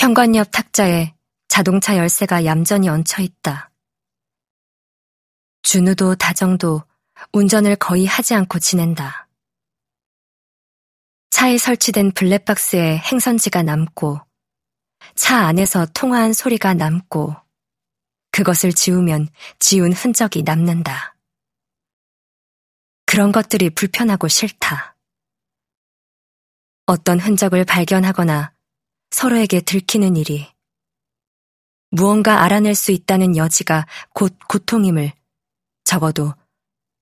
현관 옆 탁자에 자동차 열쇠가 얌전히 얹혀 있다. 준우도 다정도 운전을 거의 하지 않고 지낸다. 차에 설치된 블랙박스에 행선지가 남고 차 안에서 통화한 소리가 남고 그것을 지우면 지운 흔적이 남는다. 그런 것들이 불편하고 싫다. 어떤 흔적을 발견하거나 서로에게 들키는 일이 무언가 알아낼 수 있다는 여지가 곧 고통임을 적어도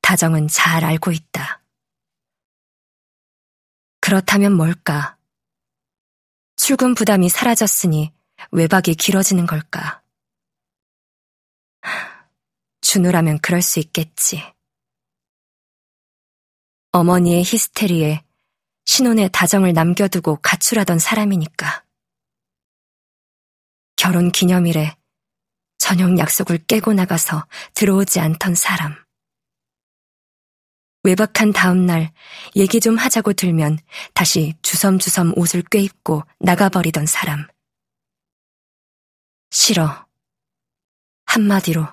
다정은 잘 알고 있다. 그렇다면 뭘까? 출근 부담이 사라졌으니 외박이 길어지는 걸까? 준우라면 그럴 수 있겠지. 어머니의 히스테리에 신혼의 다정을 남겨두고 가출하던 사람이니까. 결혼 기념일에 저녁 약속을 깨고 나가서 들어오지 않던 사람. 외박한 다음 날 얘기 좀 하자고 들면 다시 주섬주섬 옷을 꿰입고 나가버리던 사람. 싫어. 한마디로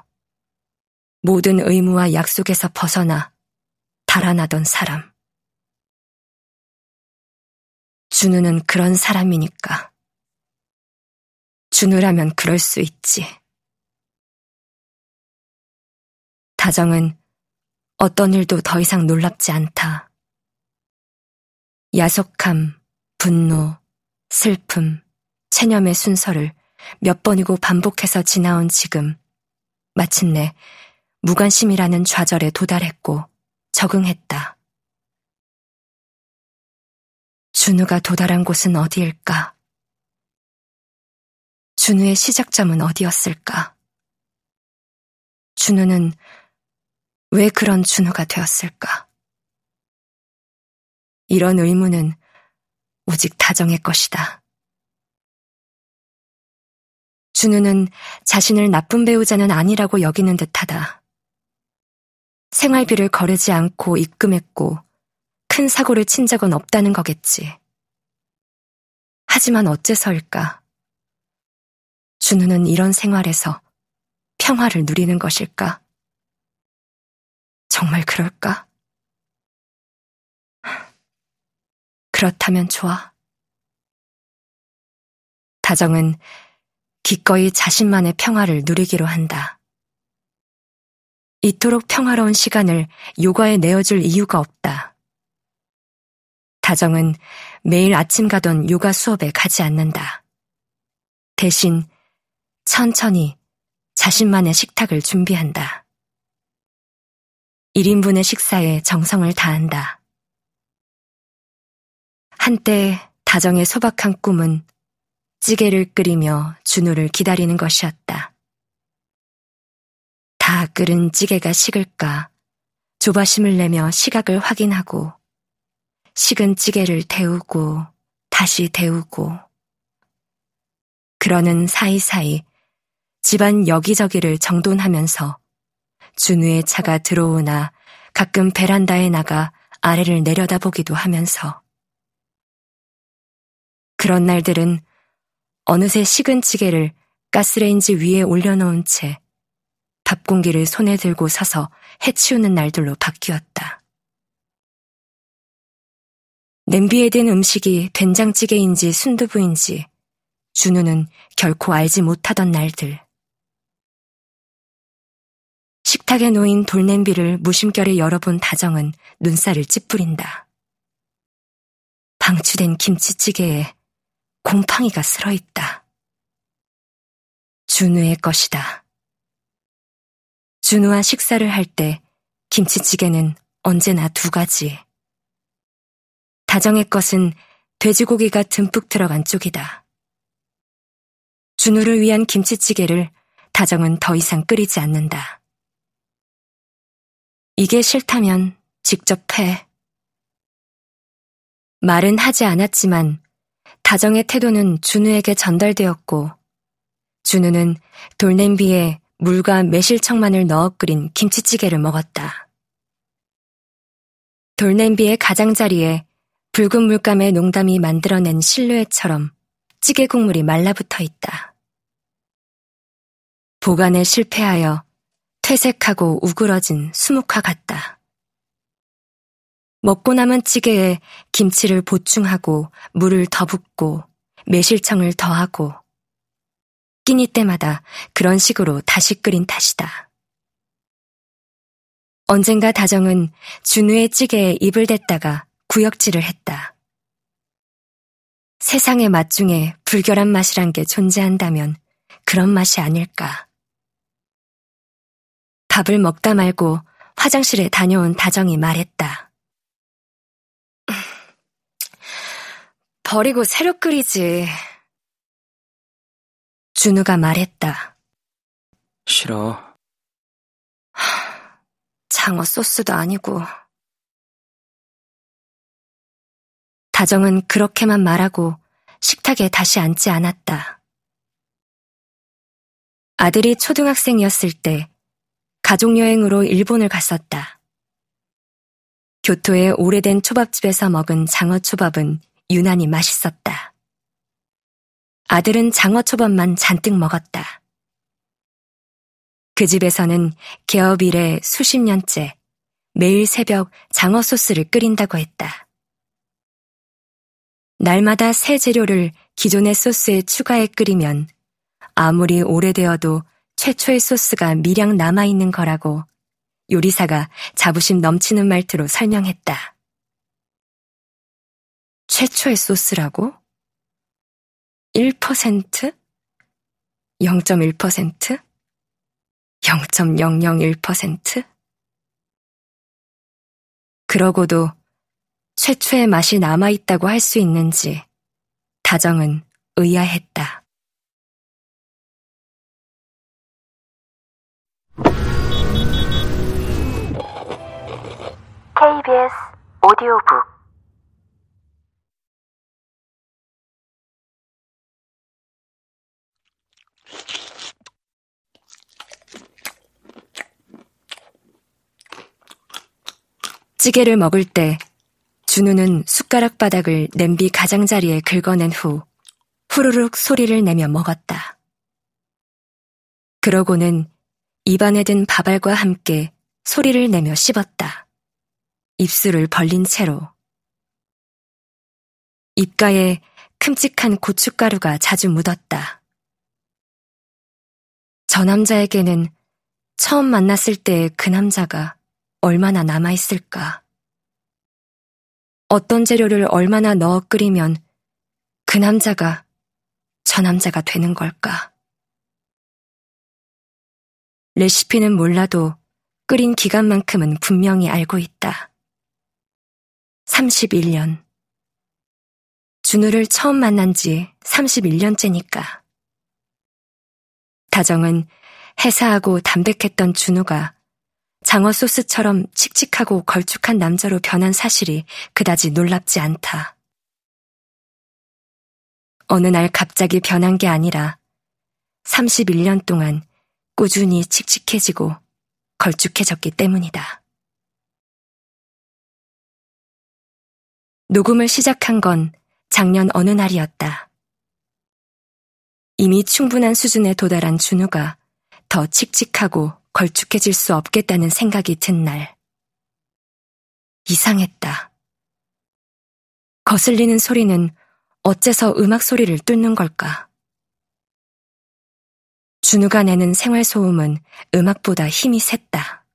모든 의무와 약속에서 벗어나 달아나던 사람. 준우는 그런 사람이니까. 준우라면 그럴 수 있지. 다정은 어떤 일도 더 이상 놀랍지 않다. 야속함, 분노, 슬픔, 체념의 순서를 몇 번이고 반복해서 지나온 지금, 마침내 무관심이라는 좌절에 도달했고 적응했다. 준우가 도달한 곳은 어디일까? 준우의 시작점은 어디였을까? 준우는 왜 그런 준우가 되었을까? 이런 의문은 오직 다정의 것이다. 준우는 자신을 나쁜 배우자는 아니라고 여기는 듯하다. 생활비를 거르지 않고 입금했고 큰 사고를 친 적은 없다는 거겠지. 하지만 어째서일까? 준우는 이런 생활에서 평화를 누리는 것일까? 정말 그럴까? 그렇다면 좋아. 다정은 기꺼이 자신만의 평화를 누리기로 한다. 이토록 평화로운 시간을 요가에 내어줄 이유가 없다. 다정은 매일 아침 가던 요가 수업에 가지 않는다. 대신 천천히 자신만의 식탁을 준비한다. 1인분의 식사에 정성을 다한다. 한때 다정의 소박한 꿈은 찌개를 끓이며 준우를 기다리는 것이었다. 다 끓은 찌개가 식을까 조바심을 내며 시각을 확인하고 식은 찌개를 데우고 다시 데우고 그러는 사이사이 집안 여기저기를 정돈하면서 준우의 차가 들어오나 가끔 베란다에 나가 아래를 내려다보기도 하면서 그런 날들은 어느새 식은 찌개를 가스레인지 위에 올려놓은 채 밥 공기를 손에 들고 서서 해치우는 날들로 바뀌었다. 냄비에 든 음식이 된장찌개인지 순두부인지 준우는 결코 알지 못하던 날들. 식탁에 놓인 돌냄비를 무심결에 열어본 다정은 눈살을 찌푸린다. 방치된 김치찌개에 곰팡이가 쓸어있다. 준우의 것이다. 준우와 식사를 할 때 김치찌개는 언제나 두 가지. 다정의 것은 돼지고기가 듬뿍 들어간 쪽이다. 준우를 위한 김치찌개를 다정은 더 이상 끓이지 않는다. 이게 싫다면 직접 해. 말은 하지 않았지만 다정의 태도는 준우에게 전달되었고 준우는 돌냄비에 물과 매실청만을 넣어 끓인 김치찌개를 먹었다. 돌냄비의 가장자리에 붉은 물감의 농담이 만들어낸 실루엣처럼 찌개 국물이 말라붙어 있다. 보관에 실패하여 퇴색하고 우그러진 수묵화 같다. 먹고 남은 찌개에 김치를 보충하고 물을 더 붓고 매실청을 더하고 끼니 때마다 그런 식으로 다시 끓인 탓이다. 언젠가 다정은 준우의 찌개에 입을 댔다가 구역질을 했다. 세상의 맛 중에 불결한 맛이란 게 존재한다면 그런 맛이 아닐까. 밥을 먹다 말고 화장실에 다녀온 다정이 말했다. 버리고 새로 끓이지. 준우가 말했다. 싫어. 장어 소스도 아니고. 다정은 그렇게만 말하고 식탁에 다시 앉지 않았다. 아들이 초등학생이었을 때 가족여행으로 일본을 갔었다. 교토의 오래된 초밥집에서 먹은 장어초밥은 유난히 맛있었다. 아들은 장어초밥만 잔뜩 먹었다. 그 집에서는 개업 이래 수십 년째 매일 새벽 장어 소스를 끓인다고 했다. 날마다 새 재료를 기존의 소스에 추가해 끓이면 아무리 오래되어도 최초의 소스가 미량 남아있는 거라고 요리사가 자부심 넘치는 말투로 설명했다. 최초의 소스라고? 1%? 0.1%? 0.001%? 그러고도 최초의 맛이 남아있다고 할 수 있는지 다정은 의아했다. KBS 오디오북 찌개를 먹을 때 준우는 숟가락 바닥을 냄비 가장자리에 긁어낸 후 후루룩 소리를 내며 먹었다. 그러고는 입안에 든 밥알과 함께 소리를 내며 씹었다. 입술을 벌린 채로. 입가에 큼직한 고춧가루가 자주 묻었다. 저 남자에게는 처음 만났을 때 그 남자가 얼마나 남아있을까. 어떤 재료를 얼마나 넣어 끓이면 그 남자가 저 남자가 되는 걸까. 레시피는 몰라도 끓인 기간만큼은 분명히 알고 있다. 31년. 준우를 처음 만난 지 31년째니까. 다정은 해사하고 담백했던 준우가 장어 소스처럼 칙칙하고 걸쭉한 남자로 변한 사실이 그다지 놀랍지 않다. 어느 날 갑자기 변한 게 아니라 31년 동안 꾸준히 칙칙해지고 걸쭉해졌기 때문이다. 녹음을 시작한 건 작년 어느 날이었다. 이미 충분한 수준에 도달한 준우가 더 칙칙하고 걸쭉해질 수 없겠다는 생각이 든 날. 이상했다. 거슬리는 소리는 어째서 음악 소리를 뚫는 걸까? 준우가 내는 생활 소음은 음악보다 힘이 셌다.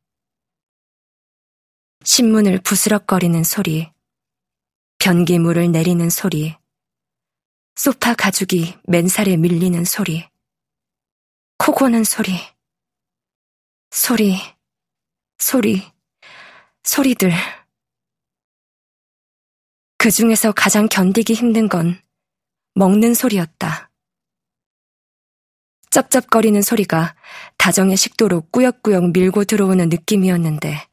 신문을 부스럭거리는 소리, 변기물을 내리는 소리, 소파 가죽이 맨살에 밀리는 소리, 코 고는 소리, 소리, 소리, 소리들. 그 중에서 가장 견디기 힘든 건 먹는 소리였다. 쩝쩝거리는 소리가 다정의 식도로 꾸역꾸역 밀고 들어오는 느낌이었는데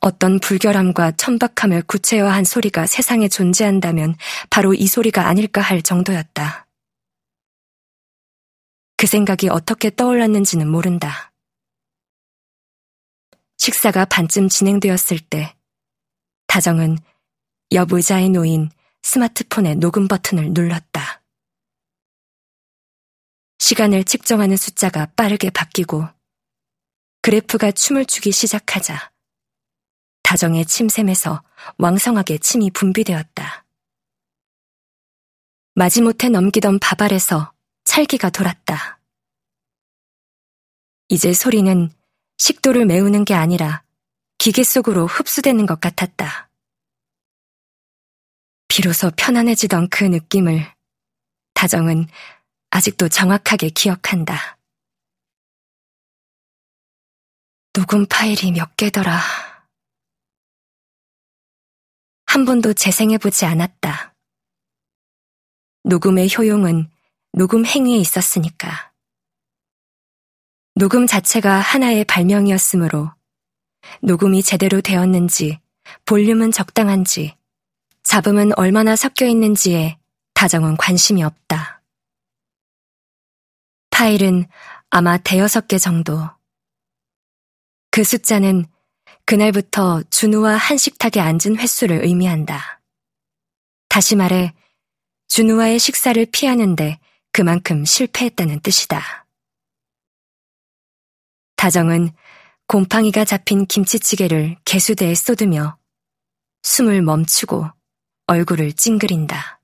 어떤 불결함과 천박함을 구체화한 소리가 세상에 존재한다면 바로 이 소리가 아닐까 할 정도였다. 그 생각이 어떻게 떠올랐는지는 모른다. 식사가 반쯤 진행되었을 때 다정은 옆 의자에 놓인 스마트폰의 녹음 버튼을 눌렀다. 시간을 측정하는 숫자가 빠르게 바뀌고 그래프가 춤을 추기 시작하자 다정의 침샘에서 왕성하게 침이 분비되었다. 마지못해 넘기던 밥알에서 찰기가 돌았다. 이제 소리는 식도를 메우는 게 아니라 기계 속으로 흡수되는 것 같았다. 비로소 편안해지던 그 느낌을 다정은 아직도 정확하게 기억한다. 녹음 파일이 몇 개더라. 한 번도 재생해보지 않았다. 녹음의 효용은 녹음 행위에 있었으니까. 녹음 자체가 하나의 발명이었으므로 녹음이 제대로 되었는지, 볼륨은 적당한지, 잡음은 얼마나 섞여 있는지에 다정은 관심이 없다. 파일은 아마 대여섯 개 정도. 그 숫자는 그날부터 준우와 한식탁에 앉은 횟수를 의미한다. 다시 말해, 준우와의 식사를 피하는데 그만큼 실패했다는 뜻이다. 다정은 곰팡이가 잡힌 김치찌개를 개수대에 쏟으며 숨을 멈추고 얼굴을 찡그린다.